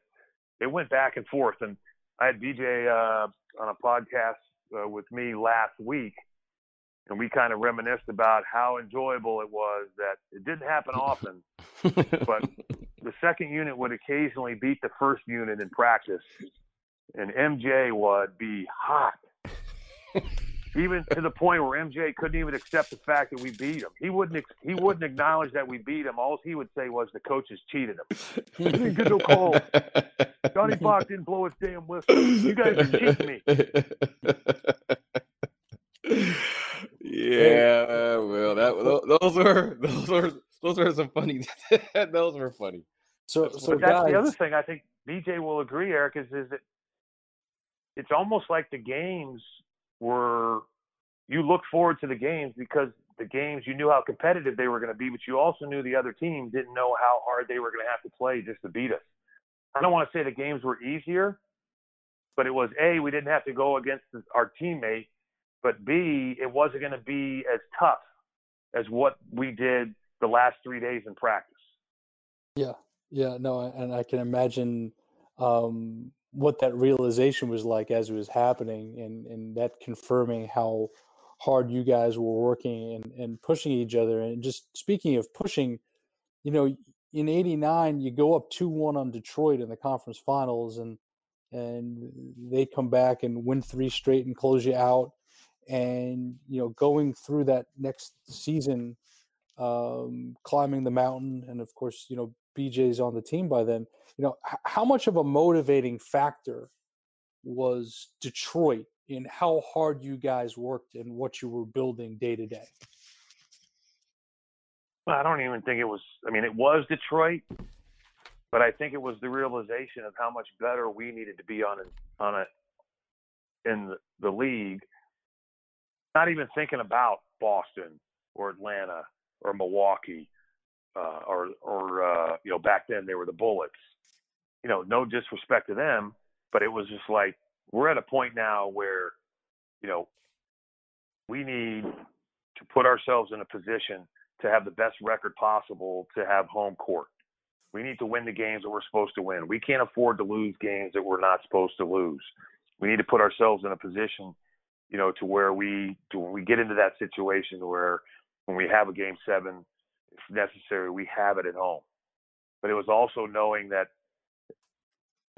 it went back and forth. And I had DJ uh, on a podcast uh, with me last week, and we kind of reminisced about how enjoyable it was that it didn't happen often, but the second unit would occasionally beat the first unit in practice, and MJ would be hot. even to the point where MJ couldn't even accept the fact that we beat him. He wouldn't he wouldn't acknowledge that we beat him. All he would say was the coaches cheated him. He didn't get no call. Johnny Fox didn't blow his damn whistle. You guys are cheating me. Yeah, well, that those were those were those were some funny. those were funny. So, so but that's guys, the other thing. I think BJ will agree, Eric, is is that it's almost like the games were you look forward to the games because the games you knew how competitive they were going to be, but you also knew the other team didn't know how hard they were going to have to play just to beat us. I don't want to say the games were easier, but it was a we didn't have to go against our teammate, but B, it wasn't going to be as tough as what we did the last three days in practice. Yeah, yeah, no, and I can imagine um, what that realization was like as it was happening, and and that confirming how hard you guys were working and, and pushing each other. And just speaking of pushing, you know, in '89 you go up two one on Detroit in the conference finals, and and they come back and win three straight and close you out. And you know, going through that next season, um, climbing the mountain, and of course, you know, BJ's on the team by then. You know, h- how much of a motivating factor was Detroit in how hard you guys worked and what you were building day to day? Well, I don't even think it was. I mean, it was Detroit, but I think it was the realization of how much better we needed to be on a, on a in the, the league. Not even thinking about Boston or Atlanta or Milwaukee uh, or or uh, you know back then they were the Bullets. You know, no disrespect to them, but it was just like we're at a point now where you know we need to put ourselves in a position to have the best record possible to have home court. We need to win the games that we're supposed to win. We can't afford to lose games that we're not supposed to lose. We need to put ourselves in a position, you know, to where we to we get into that situation where when we have a game seven, if necessary, we have it at home. But it was also knowing that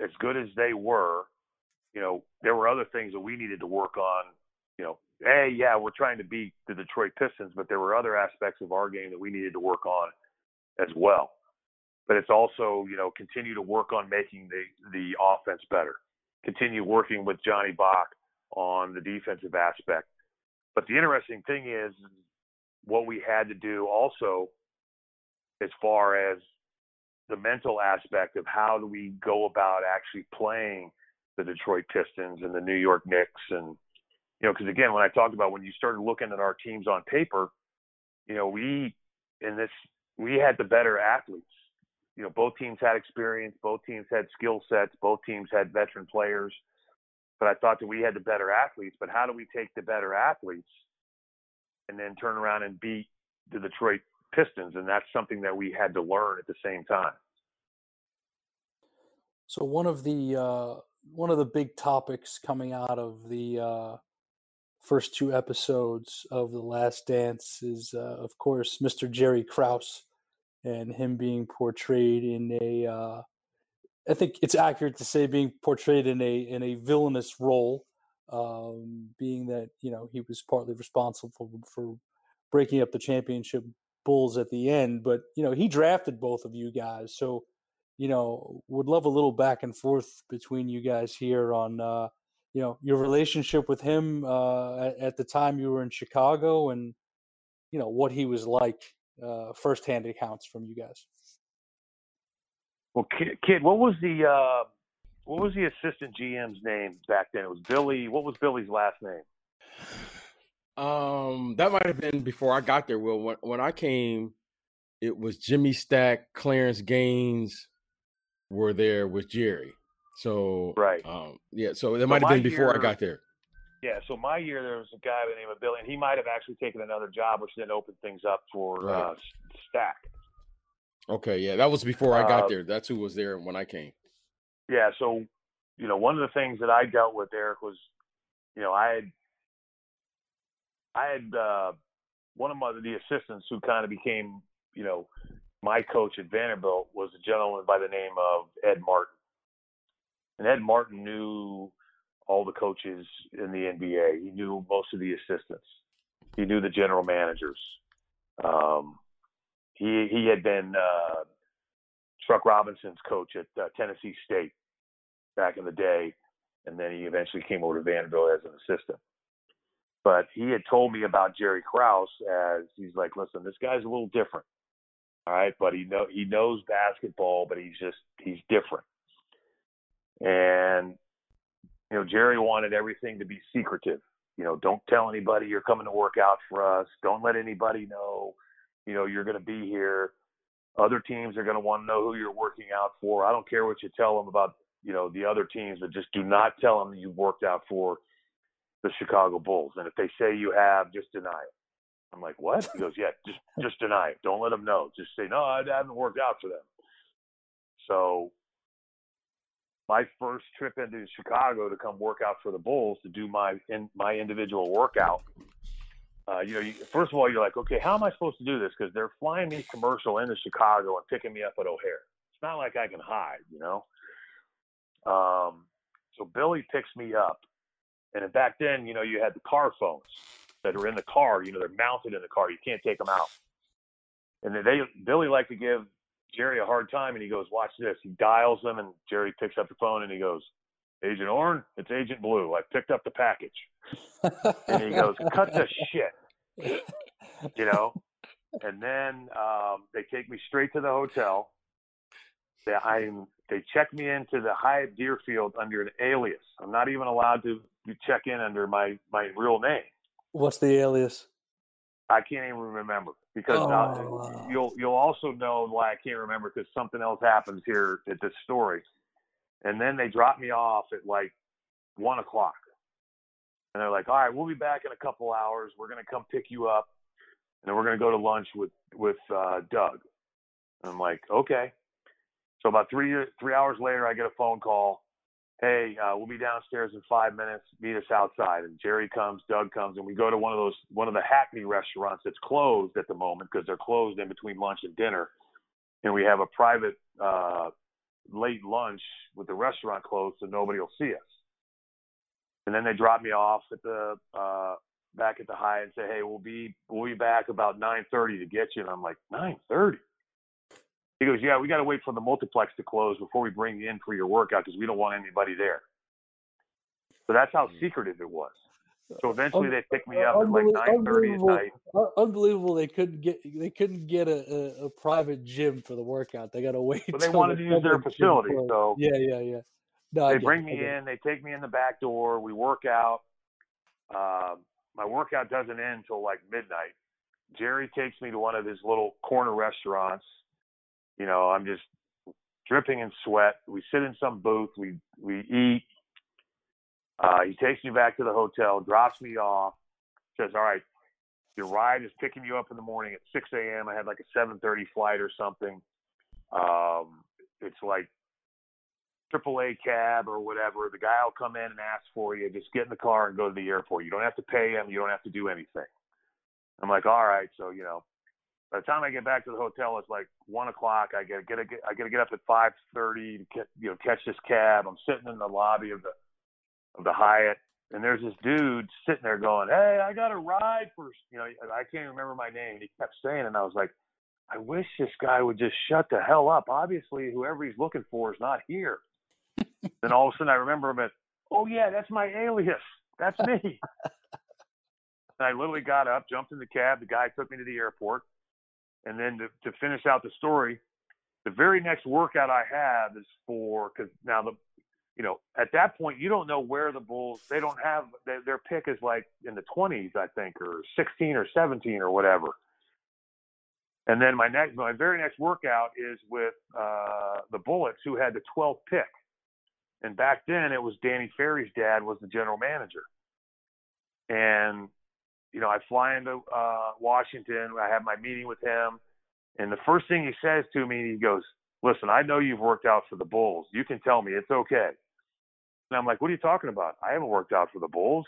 as good as they were, you know, there were other things that we needed to work on. You know, hey, yeah, we're trying to beat the Detroit Pistons, but there were other aspects of our game that we needed to work on as well. But it's also, you know, continue to work on making the the offense better. Continue working with Johnny Bach on the defensive aspect. But the interesting thing is what we had to do also as far as the mental aspect of how do we go about actually playing the Detroit Pistons and the New York Knicks and you know because again when I talked about when you started looking at our teams on paper you know we in this we had the better athletes. You know both teams had experience both teams had skill sets both teams had veteran players but I thought that we had the better athletes but how do we take the better athletes and then turn around and beat the Detroit Pistons, and that's something that we had to learn at the same time. So one of the uh, one of the big topics coming out of the uh, first two episodes of The Last Dance is, uh, of course, Mr. Jerry Krause and him being portrayed in a. Uh, I think it's accurate to say being portrayed in a in a villainous role, um, being that you know he was partly responsible for, for breaking up the championship Bulls at the end. But you know, he drafted both of you guys, so you know, would love a little back and forth between you guys here on uh, you know your relationship with him uh, at, at, the time you were in Chicago, and you know what he was like. Uh, firsthand accounts from you guys. Well, kid, kid what was the uh, what was the assistant GM's name back then? It was Billy. What was Billy's last name? Um, that might have been before I got there. Will when, when I came, it was Jimmy Stack, Clarence Gaines were there with Jerry. So right, um, yeah. So it might have been before year, I got there. Yeah. So my year there was a guy by the name of Billy, and he might have actually taken another job, which then opened things up for right. uh, Stack. Okay, yeah, that was before I got uh, there. That's who was there when I came. Yeah. So, you know, one of the things that I dealt with, Eric, was, you know, I had I had uh, one of my the assistants who kind of became, you know, my coach at Vanderbilt was a gentleman by the name of Ed Martin. And Ed Martin knew all the coaches in the NBA. He knew most of the assistants. He knew the general managers. Um, he he had been uh, Robinson's coach at uh, Tennessee State back in the day, and then he eventually came over to Vanderbilt as an assistant. But he had told me about Jerry Krause as he's like, listen, this guy's a little different. All right, but he know he knows basketball, but he's just he's different. And you know, Jerry wanted everything to be secretive. You know, don't tell anybody you're coming to work out for us. Don't let anybody know, you know, you're going to be here. Other teams are going to want to know who you're working out for. I don't care what you tell them about, you know, the other teams, but just do not tell them you've worked out for the Chicago Bulls. And if they say you have, just deny it. I'm like, what? He goes, yeah, just just deny it. Don't let them know. Just say, no, I haven't worked out for them. So my first trip into Chicago to come work out for the Bulls to do my in my individual workout. Uh, you know, you, first of all, you're like, okay, how am I supposed to do this? Because they're flying me commercial into Chicago and picking me up at O'Hare. It's not like I can hide, you know. Um, so Billy picks me up, and back then, you know, you had the car phones that are in the car. You know, they're mounted in the car. You can't take them out. And then they Billy liked to give Jerry a hard time, and he goes, "Watch this." He dials them, and Jerry picks up the phone, and he goes, "Agent Orn, it's Agent Blue. I picked up the package." and he goes, "Cut the shit," you know. And then um, they take me straight to the hotel. They, I'm, they check me into the Hyatt Deerfield under an alias. I'm not even allowed to check in under my my real name. What's the alias? I can't even remember because uh, oh. you'll you'll also know why I can't remember because something else happens here at this story, and then they drop me off at like one o'clock, and they're like, "All right, we'll be back in a couple hours. We're gonna come pick you up, and then we're gonna go to lunch with with uh, Doug." And I'm like, "Okay." So about three three hours later, I get a phone call hey, uh, we'll be downstairs in five minutes. Meet us outside. And Jerry comes, Doug comes, and we go to one of those one of the Hackney restaurants that's closed at the moment because they're closed in between lunch and dinner. And we have a private uh, late lunch with the restaurant closed, so nobody will see us. And then they drop me off at the uh, back at the Hyatt and say, hey, we'll be we'll be back about 9:30 to get you. And I'm like, 9:30. He goes, yeah, we got to wait for the multiplex to close before we bring you in for your workout because we don't want anybody there. So that's how hmm. secretive it was. So eventually they picked me up at like nine thirty at night. Unbelievable! They couldn't get they couldn't get a, a, a private gym for the workout. They got to wait. But they wanted to use their facility, so yeah, yeah, yeah. No, they bring me in. They take me in the back door. We work out. Uh, my workout doesn't end until like midnight. Jerry takes me to one of his little corner restaurants you know, I'm just dripping in sweat. We sit in some booth. We we eat. Uh, he takes me back to the hotel, drops me off, says, "All right, your ride is picking you up in the morning at 6 a.m. I had like a 7:30 flight or something. Um, it's like AAA cab or whatever. The guy will come in and ask for you. Just get in the car and go to the airport. You don't have to pay him. You don't have to do anything. I'm like, all right. So you know, by the time I get back to the hotel, it's like one o'clock. I get get I got to get up at five thirty to get, you know catch this cab. I'm sitting in the lobby of the of the Hyatt, and there's this dude sitting there going, "Hey, I got a ride for you know I can't remember my name." And he kept saying, and I was like, "I wish this guy would just shut the hell up. Obviously, whoever he's looking for is not here." then all of a sudden, I remember him as, "Oh yeah, that's my alias. That's me." and I literally got up, jumped in the cab. The guy took me to the airport and then to, to finish out the story, the very next workout I have is for because now the you know at that point you don't know where the Bulls they don't have their, their pick is like in the 20s I think or 16 or 17 or whatever. And then my next my very next workout is with uh, the Bullets who had the 12th pick. And back then it was Danny Ferry's dad was the general manager. And you know, I fly into uh, Washington. I have my meeting with him, and the first thing he says to me, he goes, "Listen, I know you've worked out for the Bulls. You can tell me it's okay." And I'm like, "What are you talking about? I haven't worked out for the Bulls.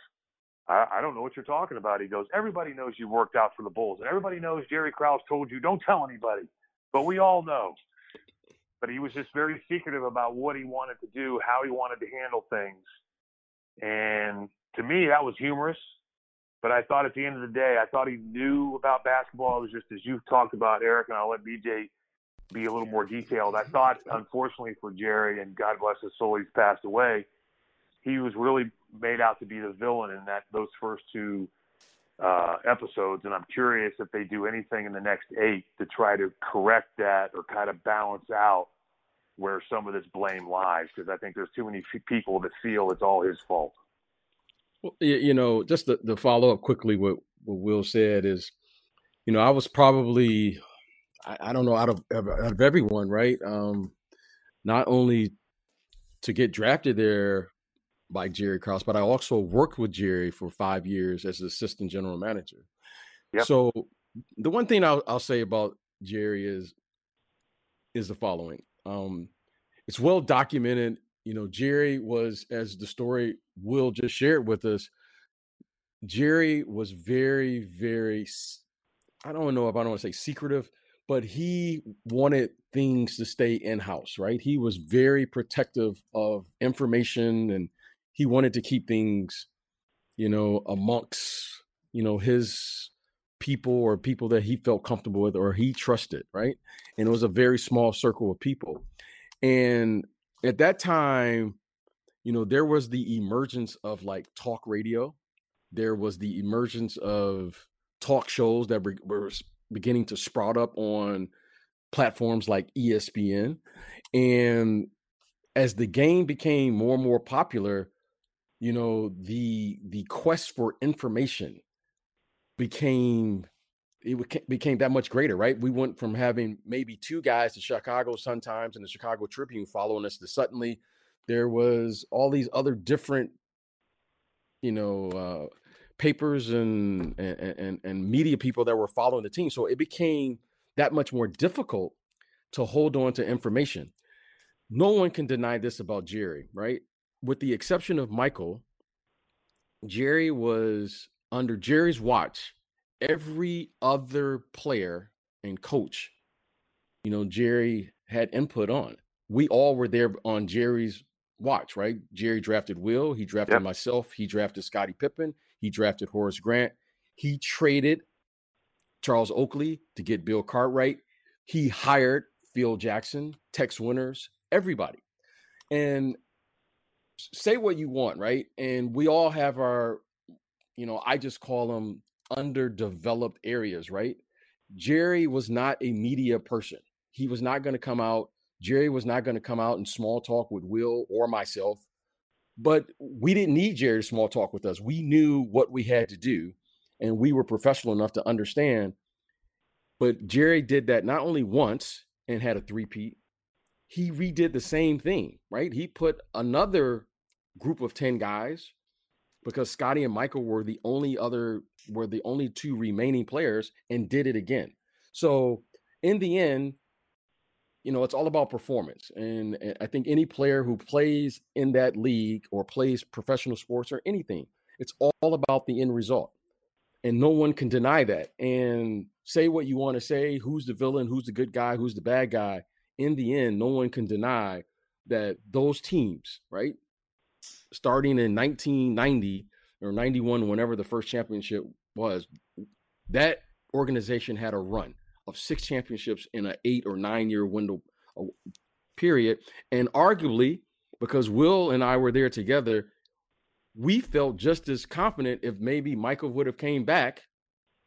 I, I don't know what you're talking about." He goes, "Everybody knows you worked out for the Bulls, and everybody knows Jerry Krause told you don't tell anybody, but we all know." But he was just very secretive about what he wanted to do, how he wanted to handle things, and to me, that was humorous. But I thought at the end of the day, I thought he knew about basketball. It was just as you've talked about, Eric, and I'll let BJ be a little more detailed. I thought, unfortunately for Jerry, and God bless his soul, he's passed away. He was really made out to be the villain in that those first two uh, episodes, and I'm curious if they do anything in the next eight to try to correct that or kind of balance out where some of this blame lies, because I think there's too many people that feel it's all his fault. Well, you know, just the, the follow up quickly what, what Will said is, you know, I was probably, I, I don't know, out of out of everyone, right? Um, not only to get drafted there, by Jerry Krause, but I also worked with Jerry for five years as assistant general manager. Yep. So the one thing I'll, I'll say about Jerry is is the following. Um, it's well documented. You know, Jerry was, as the story Will just shared with us, Jerry was very, very, I don't know if I don't want to say secretive, but he wanted things to stay in house, right? He was very protective of information and he wanted to keep things, you know, amongst, you know, his people or people that he felt comfortable with or he trusted, right? And it was a very small circle of people. And at that time, you know, there was the emergence of like talk radio. There was the emergence of talk shows that were beginning to sprout up on platforms like ESPN. And as the game became more and more popular, you know, the the quest for information became it became that much greater, right? We went from having maybe two guys, the Chicago Sun Times and the Chicago Tribune, following us to suddenly there was all these other different, you know, uh, papers and, and and and media people that were following the team. So it became that much more difficult to hold on to information. No one can deny this about Jerry, right? With the exception of Michael, Jerry was under Jerry's watch. Every other player and coach, you know, Jerry had input on. We all were there on Jerry's watch, right? Jerry drafted Will, he drafted yep. myself, he drafted Scottie Pippen, he drafted Horace Grant. He traded Charles Oakley to get Bill Cartwright. He hired Phil Jackson, Tex Winters, everybody. And say what you want, right? And we all have our, you know, I just call them underdeveloped areas, right? Jerry was not a media person. He was not going to come out. Jerry was not going to come out and small talk with Will or myself. But we didn't need Jerry to small talk with us. We knew what we had to do, and we were professional enough to understand. But Jerry did that not only once and had a three-peat, he redid the same thing, right? He put another group of 10 guys because Scottie and Michael were the only other were the only two remaining players and did it again. So in the end, you know, it's all about performance. And, I think any player who plays in that league or plays professional sports or anything, it's all about the end result. And no one can deny that. And say what you want to say, who's the villain, who's the good guy, who's the bad guy. In the end, no one can deny that those teams, right? Starting in 1990 or 91, whenever the first championship was, that organization had a run of six championships in an eight or nine year window period. And arguably, because Will and I were there together, we felt just as confident if maybe Michael would have came back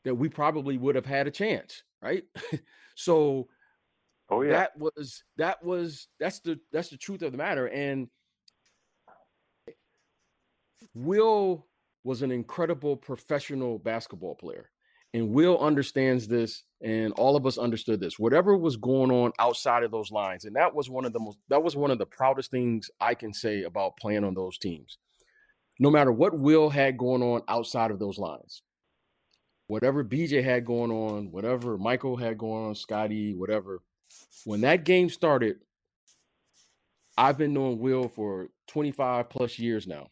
that we probably would have had a chance, right? so oh yeah that was that was that's the that's the truth of the matter and Will was an incredible professional basketball player and Will understands this, and all of us understood this. Whatever was going on outside of those lines, and that was one of the most that was one of the proudest things I can say about playing on those teams. No matter what Will had going on outside of those lines, whatever BJ had going on, whatever Michael had going on, Scottie, whatever, when that game started, I've been knowing Will for 25 plus years now.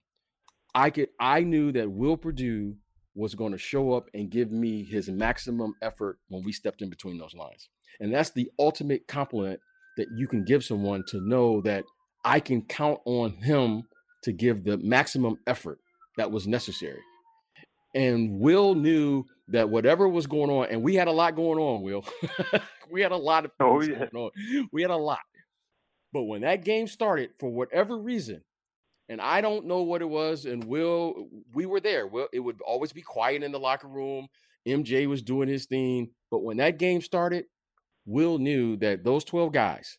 I could I knew that Will Perdue was going to show up and give me his maximum effort when we stepped in between those lines. And that's the ultimate compliment that you can give someone to know that I can count on him to give the maximum effort that was necessary. And Will knew that whatever was going on, and we had a lot going on, Will. we had a lot of oh, yeah. We had a lot. But when that game started, for whatever reason, and I don't know what it was. And Will, we were there. Will, it would always be quiet in the locker room. MJ was doing his thing, but when that game started, Will knew that those twelve guys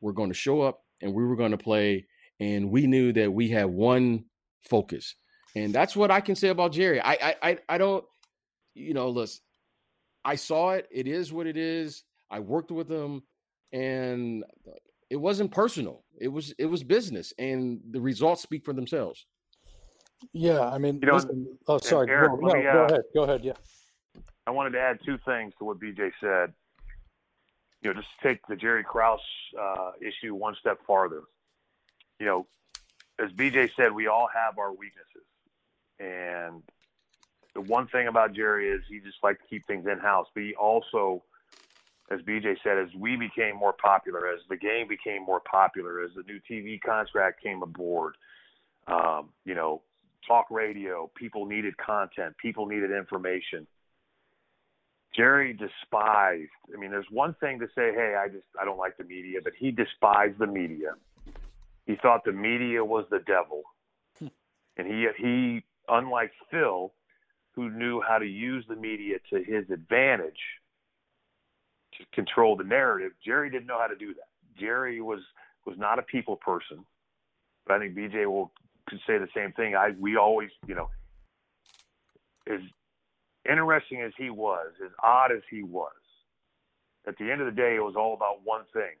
were going to show up and we were going to play, and we knew that we had one focus, and that's what I can say about Jerry. I, I, I, I don't, you know, listen. I saw it. It is what it is. I worked with him, and it wasn't personal. It was it was business, and the results speak for themselves. Yeah, I mean, You know, listen, oh, sorry. Eric, no, no, me, go uh, ahead. Go ahead. Yeah. I wanted to add two things to what BJ said. You know, just take the Jerry Krause uh, issue one step farther. You know, as BJ said, we all have our weaknesses, and the one thing about Jerry is he just liked to keep things in house. But he also, as BJ said, as we became more popular, as the game became more popular, as the new TV contract came aboard, um, you know, talk radio, people needed content, people needed information. Jerry despised. I mean, there's one thing to say, "Hey, I just I don't like the media," but he despised the media. He thought the media was the devil, and he he, unlike Phil, who knew how to use the media to his advantage to control the narrative, Jerry didn't know how to do that. Jerry was was not a people person, but I think BJ will could say the same thing. I we always, you know, as interesting as he was, as odd as he was, at the end of the day, it was all about one thing: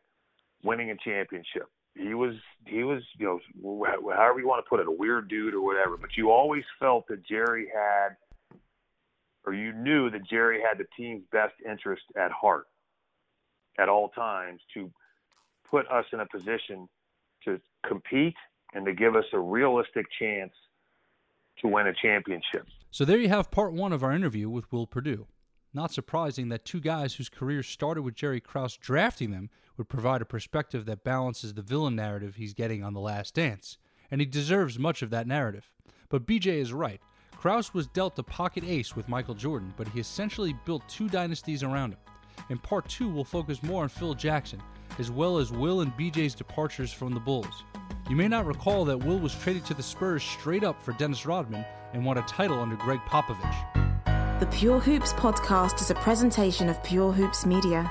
winning a championship. He was he was you know however you want to put it, a weird dude or whatever. But you always felt that Jerry had, or you knew that Jerry had the team's best interest at heart at all times to put us in a position to compete and to give us a realistic chance to win a championship. So there you have part one of our interview with Will Perdue. Not surprising that two guys whose careers started with Jerry Krause drafting them would provide a perspective that balances the villain narrative he's getting on The Last Dance. And he deserves much of that narrative. But BJ is right. Krause was dealt a pocket ace with Michael Jordan, but he essentially built two dynasties around him. In part two, we'll focus more on Phil Jackson, as well as Will and BJ's departures from the Bulls. You may not recall that Will was traded to the Spurs straight up for Dennis Rodman and won a title under Gregg Popovich. The Pure Hoops podcast is a presentation of Pure Hoops Media.